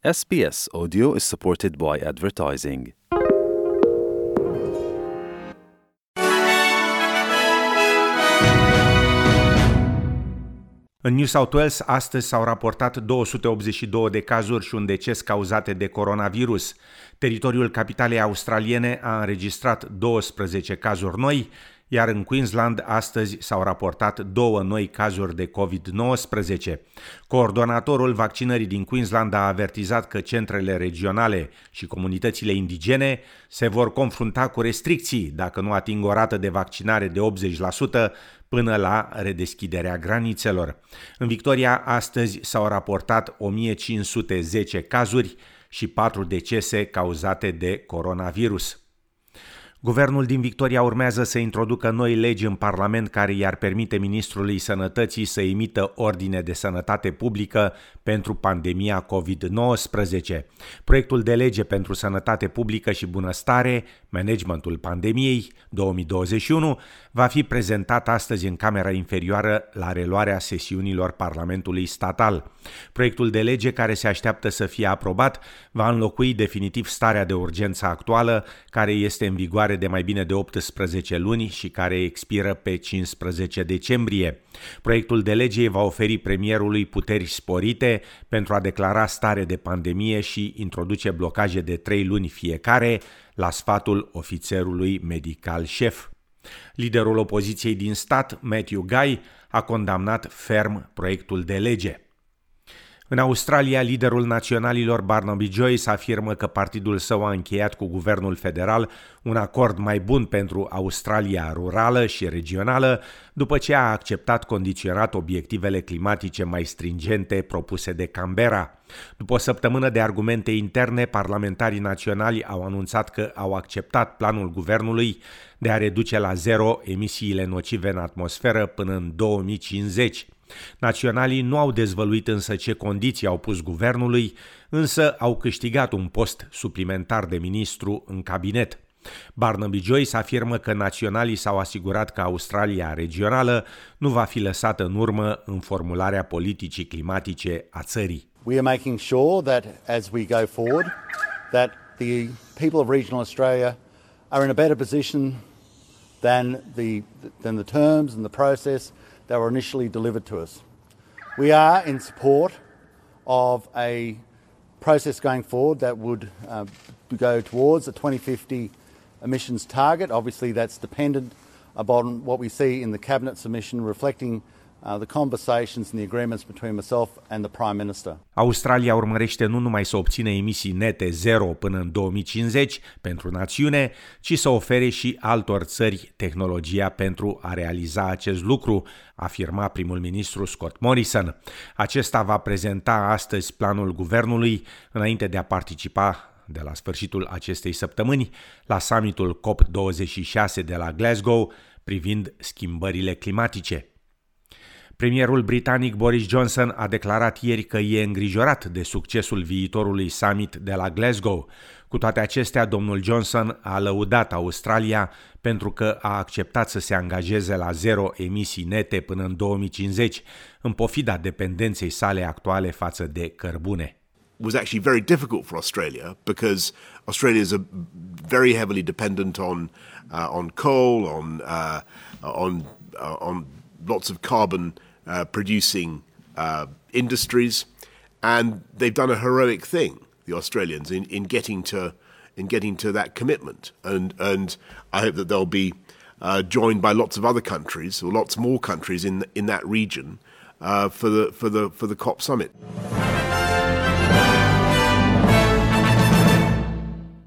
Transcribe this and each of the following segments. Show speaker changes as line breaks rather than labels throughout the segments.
SBS Audio is supported by advertising.
În New South Wales, astăzi s-au raportat 282 de cazuri și un deces cauzate de coronavirus. Teritoriul capitalei australiene a înregistrat 12 cazuri noi, iar în Queensland astăzi s-au raportat două noi cazuri de COVID-19. Coordonatorul vaccinării din Queensland a avertizat că centrele regionale și comunitățile indigene se vor confrunta cu restricții dacă nu ating o rată de vaccinare de 80% până la redeschiderea granițelor. În Victoria astăzi s-au raportat 1510 cazuri și 4 decese cauzate de coronavirus. Guvernul din Victoria urmează să introducă noi legi în Parlament care i-ar permite ministrului sănătății să emită ordine de sănătate publică pentru pandemia COVID-19. Proiectul de lege pentru sănătate publică și bunăstare, managementul pandemiei 2021, va fi prezentat astăzi în Camera Inferioară la reluarea sesiunilor Parlamentului Statal. Proiectul de lege care se așteaptă să fie aprobat va înlocui definitiv starea de urgență actuală care este în vigoare vigoare de mai bine de 18 luni și care expiră pe 15 decembrie. Proiectul de lege va oferi premierului puteri sporite pentru a declara stare de pandemie și introduce blocaje de 3 luni fiecare la sfatul ofițerului medical șef. Liderul opoziției din stat, Matthew Guy, a condamnat ferm proiectul de lege. În Australia, liderul naționalilor Barnaby Joyce afirmă că partidul său a încheiat cu guvernul federal un acord mai bun pentru Australia rurală și regională, după ce a acceptat condiționat obiectivele climatice mai stringente propuse de Canberra. După o săptămână de argumente interne, parlamentarii naționali au anunțat că au acceptat planul guvernului de a reduce la zero emisiile nocive în atmosferă până în 2050. Naționalii nu au dezvăluit însă ce condiții au pus guvernului, însă au câștigat un post suplimentar de ministru în cabinet. Barnaby Joyce afirmă că naționalii s-au asigurat că Australia regională nu va fi lăsată în urmă în formularea politicii climatice a țării.
We are making sure that as we go forward that the people of regional Australia are in a better position than the than the terms and the process that were initially delivered to us. We are in support of a process going forward that would uh, go towards a 2050 emissions target. Obviously, that's dependent upon what we see in the cabinet submission reflecting Uh, the conversations and the agreements between myself and the Prime Minister.
Australia urmărește nu numai să obțină emisii nete zero până în 2050 pentru națiune, ci să ofere și altor țări tehnologia pentru a realiza acest lucru, afirma primul ministru Scott Morrison. Acesta va prezenta astăzi planul guvernului înainte de a participa de la sfârșitul acestei săptămâni la summitul COP26 de la Glasgow privind schimbările climatice. Premierul britanic Boris Johnson a declarat ieri că e îngrijorat de succesul viitorului summit de la Glasgow. Cu toate acestea, domnul Johnson a lăudat Australia pentru că a acceptat să se angajeze la zero emisii nete până în 2050, în pofida dependenței sale actuale față de cărbune.
was actually very difficult for Australia because Australia is a very heavily dependent on uh, on coal, on uh, on uh, on lots of carbon uh, producing uh, industries, and they've done a heroic thing, the Australians, in, in getting to in getting to that commitment. And and I hope that they'll be uh, joined by lots of other countries or lots more countries in in that region uh, for the for the for the COP summit.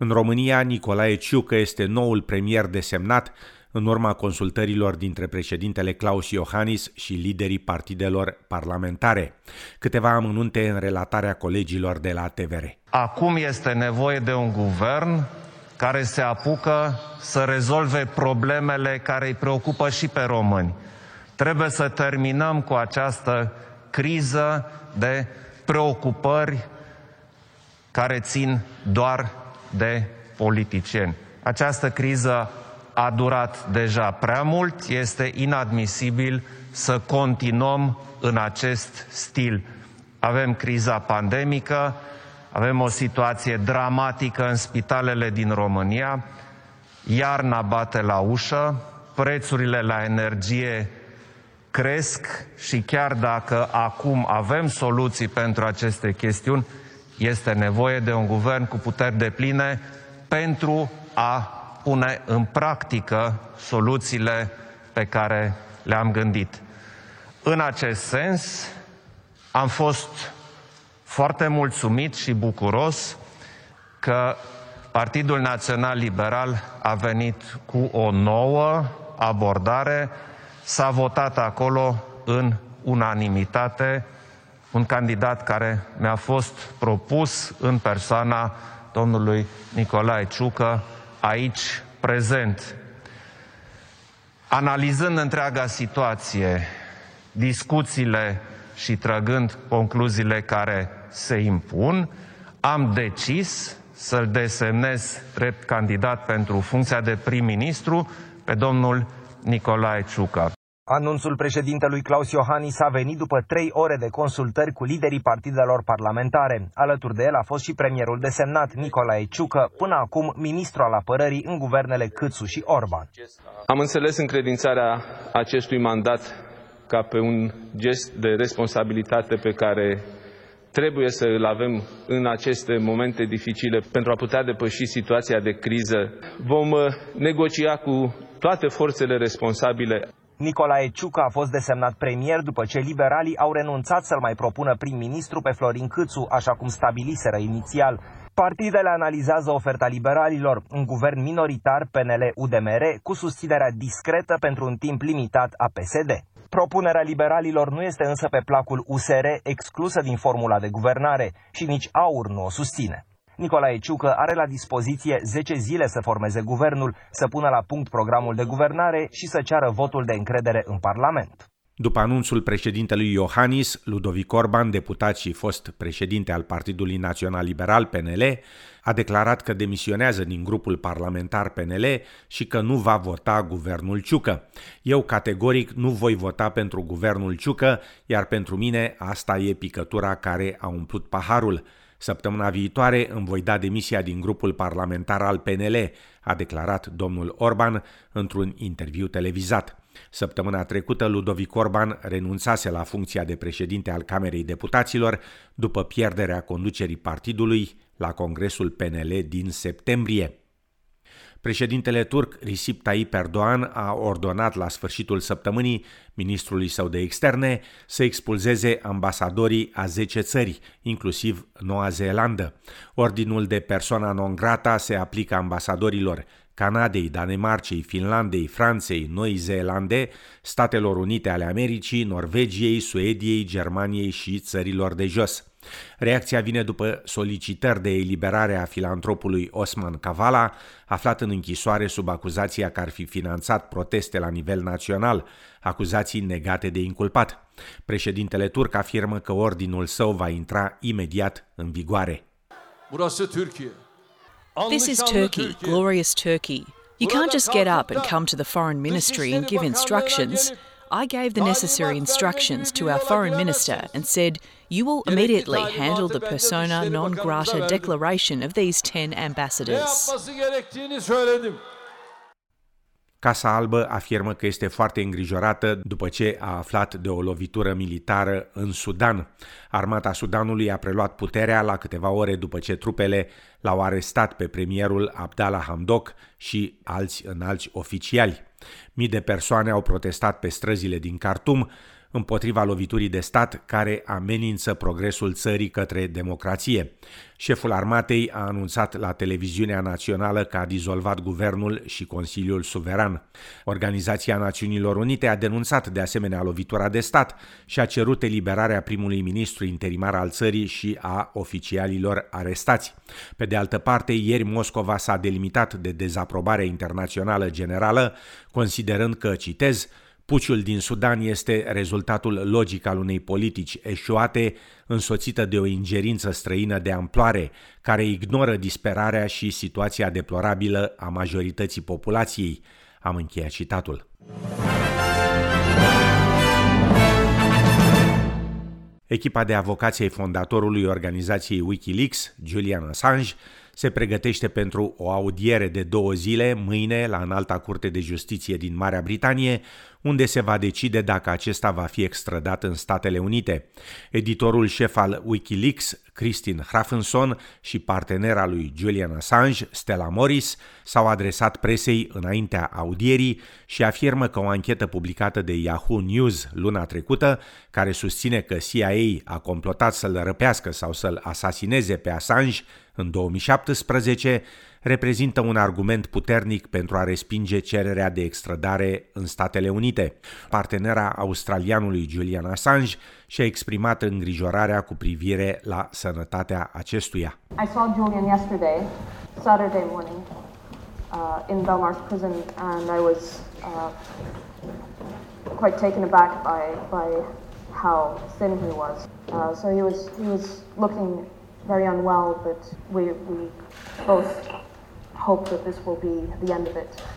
În România, Nicolae Ciucă este noul premier desemnat în urma consultărilor dintre președintele Claus Iohannis și liderii partidelor parlamentare. Câteva amănunte în relatarea colegilor de la TVR.
Acum este nevoie de un guvern care se apucă să rezolve problemele care îi preocupă și pe români. Trebuie să terminăm cu această criză de preocupări care țin doar de politicieni. Această criză a durat deja prea mult, este inadmisibil să continuăm în acest stil. Avem criza pandemică, avem o situație dramatică în spitalele din România, iarna bate la ușă, prețurile la energie cresc și chiar dacă acum avem soluții pentru aceste chestiuni, este nevoie de un guvern cu puteri de pline pentru a pune în practică soluțiile pe care le-am gândit. În acest sens, am fost foarte mulțumit și bucuros că Partidul Național Liberal a venit cu o nouă abordare. S-a votat acolo în unanimitate un candidat care mi-a fost propus în persoana domnului Nicolae Ciucă, aici prezent. Analizând întreaga situație, discuțiile și trăgând concluziile care se impun, am decis să-l desemnez drept candidat pentru funcția de prim-ministru pe domnul Nicolae Ciucă.
Anunțul președintelui Claus Iohannis a venit după trei ore de consultări cu liderii partidelor parlamentare. Alături de el a fost și premierul desemnat Nicolae Ciucă, până acum ministru al apărării în guvernele Câțu și Orban.
Am înțeles încredințarea acestui mandat ca pe un gest de responsabilitate pe care trebuie să îl avem în aceste momente dificile pentru a putea depăși situația de criză. Vom uh, negocia cu toate forțele responsabile
Nicolae Ciucă a fost desemnat premier după ce liberalii au renunțat să-l mai propună prim-ministru pe Florin Câțu, așa cum stabiliseră inițial. Partidele analizează oferta liberalilor, un guvern minoritar PNL-UDMR cu susținerea discretă pentru un timp limitat a PSD. Propunerea liberalilor nu este însă pe placul USR exclusă din formula de guvernare și nici AUR nu o susține. Nicolae Ciucă are la dispoziție 10 zile să formeze guvernul, să pună la punct programul de guvernare și să ceară votul de încredere în Parlament.
După anunțul președintelui Iohannis, Ludovic Orban, deputat și fost președinte al Partidului Național Liberal PNL, a declarat că demisionează din grupul parlamentar PNL și că nu va vota guvernul Ciucă. Eu categoric nu voi vota pentru guvernul Ciucă, iar pentru mine asta e picătura care a umplut paharul. Săptămâna viitoare îmi voi da demisia din grupul parlamentar al PNL, a declarat domnul Orban într-un interviu televizat. Săptămâna trecută, Ludovic Orban renunțase la funcția de președinte al Camerei Deputaților după pierderea conducerii partidului la Congresul PNL din septembrie. Președintele turc Recep Tayyip Erdogan a ordonat la sfârșitul săptămânii ministrului său de externe să expulzeze ambasadorii a 10 țări, inclusiv Noua Zeelandă. Ordinul de persoana non grata se aplică ambasadorilor Canadei, Danemarcei, Finlandei, Franței, Noi Zeelande, Statelor Unite ale Americii, Norvegiei, Suediei, Germaniei și țărilor de jos. Reacția vine după solicitări de eliberare a filantropului Osman Kavala, aflat în închisoare sub acuzația că ar fi finanțat proteste la nivel național, acuzații negate de inculpat. Președintele turc afirmă că ordinul său va intra imediat în vigoare.
This is Turkey, glorious Turkey. You can't just get up and come to the foreign ministry and give instructions. I gave the necessary instructions to our foreign minister and said, You will immediately handle the persona non grata declaration of these 10 ambassadors.
Casa Albă afirmă că este foarte îngrijorată după ce a aflat de o lovitură militară în Sudan. Armata Sudanului a preluat puterea la câteva ore după ce trupele l-au arestat pe premierul Abdallah Hamdok și alți înalți oficiali. Mii de persoane au protestat pe străzile din Khartoum împotriva loviturii de stat care amenință progresul țării către democrație. Șeful armatei a anunțat la televiziunea națională că a dizolvat guvernul și Consiliul Suveran. Organizația Națiunilor Unite a denunțat de asemenea lovitura de stat și a cerut eliberarea primului ministru interimar al țării și a oficialilor arestați. Pe de altă parte, ieri Moscova s-a delimitat de dezaprobarea internațională generală, considerând că, citez, Puciul din Sudan este rezultatul logic al unei politici eșuate, însoțită de o ingerință străină de amploare, care ignoră disperarea și situația deplorabilă a majorității populației. Am încheiat citatul. Echipa de avocație ai fondatorului organizației Wikileaks, Julian Assange, se pregătește pentru o audiere de două zile mâine la Înalta Curte de Justiție din Marea Britanie, unde se va decide dacă acesta va fi extradat în Statele Unite. Editorul șef al Wikileaks, Christine Hrafenson, și partenera lui Julian Assange, Stella Morris, s-au adresat presei înaintea audierii și afirmă că o anchetă publicată de Yahoo News luna trecută, care susține că CIA a complotat să-l răpească sau să-l asasineze pe Assange în 2017, reprezintă un argument puternic pentru a respinge cererea de extradare în Statele Unite. Partenera australianului Julian Assange și-a exprimat îngrijorarea cu privire la sănătatea acestuia.
I saw Julian yesterday, Saturday morning, uh, in Belmarsh prison and I was uh, quite taken aback by, by how thin he was. Uh, so he was, he was looking very unwell, but we, we both hope that this will be the end of it.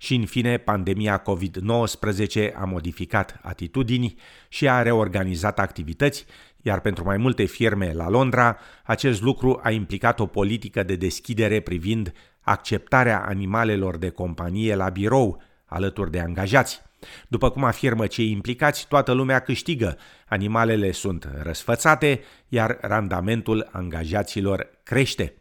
Și în fine, pandemia COVID-19 a modificat atitudini și a reorganizat activități, iar pentru mai multe firme la Londra, acest lucru a implicat o politică de deschidere privind acceptarea animalelor de companie la birou, alături de angajați. După cum afirmă cei implicați, toată lumea câștigă. Animalele sunt răsfățate, iar randamentul angajaților crește.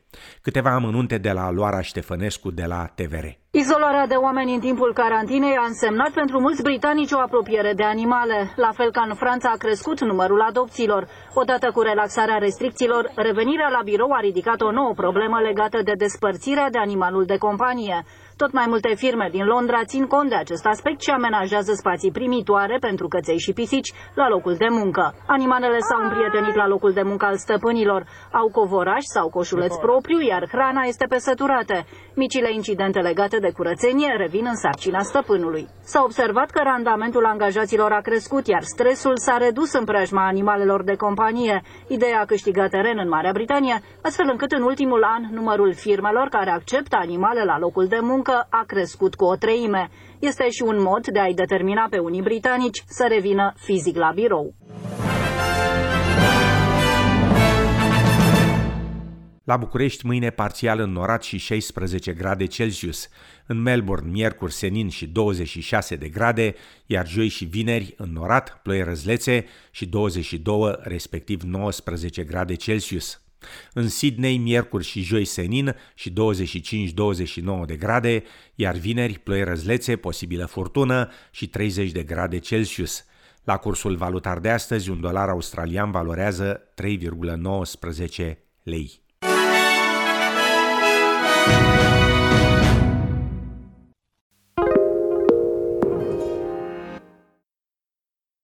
Câteva amănunte de la Loara Ștefănescu de la TVR.
Izolarea de oameni în timpul carantinei a însemnat pentru mulți britanici o apropiere de animale. La fel ca în Franța a crescut numărul adopțiilor. Odată cu relaxarea restricțiilor, revenirea la birou a ridicat o nouă problemă legată de despărțirea de animalul de companie. Tot mai multe firme din Londra țin cont de acest aspect și amenajează spații primitoare pentru căței și pisici la locul de muncă. Animalele s-au împrietenit la locul de muncă al stăpânilor, au covoraș sau coșuleț propriu, iar hrana este pe săturate. Micile incidente legate de curățenie revin în sarcina stăpânului. S-a observat că randamentul angajaților a crescut, iar stresul s-a redus în preajma animalelor de companie. Ideea a câștigat teren în Marea Britanie, astfel încât în ultimul an numărul firmelor care acceptă animale la locul de muncă muncă a crescut cu o treime. Este și un mod de a-i determina pe unii britanici să revină fizic la birou.
La București mâine parțial înnorat și 16 grade Celsius. În Melbourne miercuri senin și 26 de grade, iar joi și vineri înnorat, ploi răzlețe și 22 respectiv 19 grade Celsius. În Sydney, miercuri și joi senin și 25-29 de grade, iar vineri ploi răzlețe, posibilă furtună și 30 de grade Celsius. La cursul valutar de astăzi, un dolar australian valorează 3,19 lei.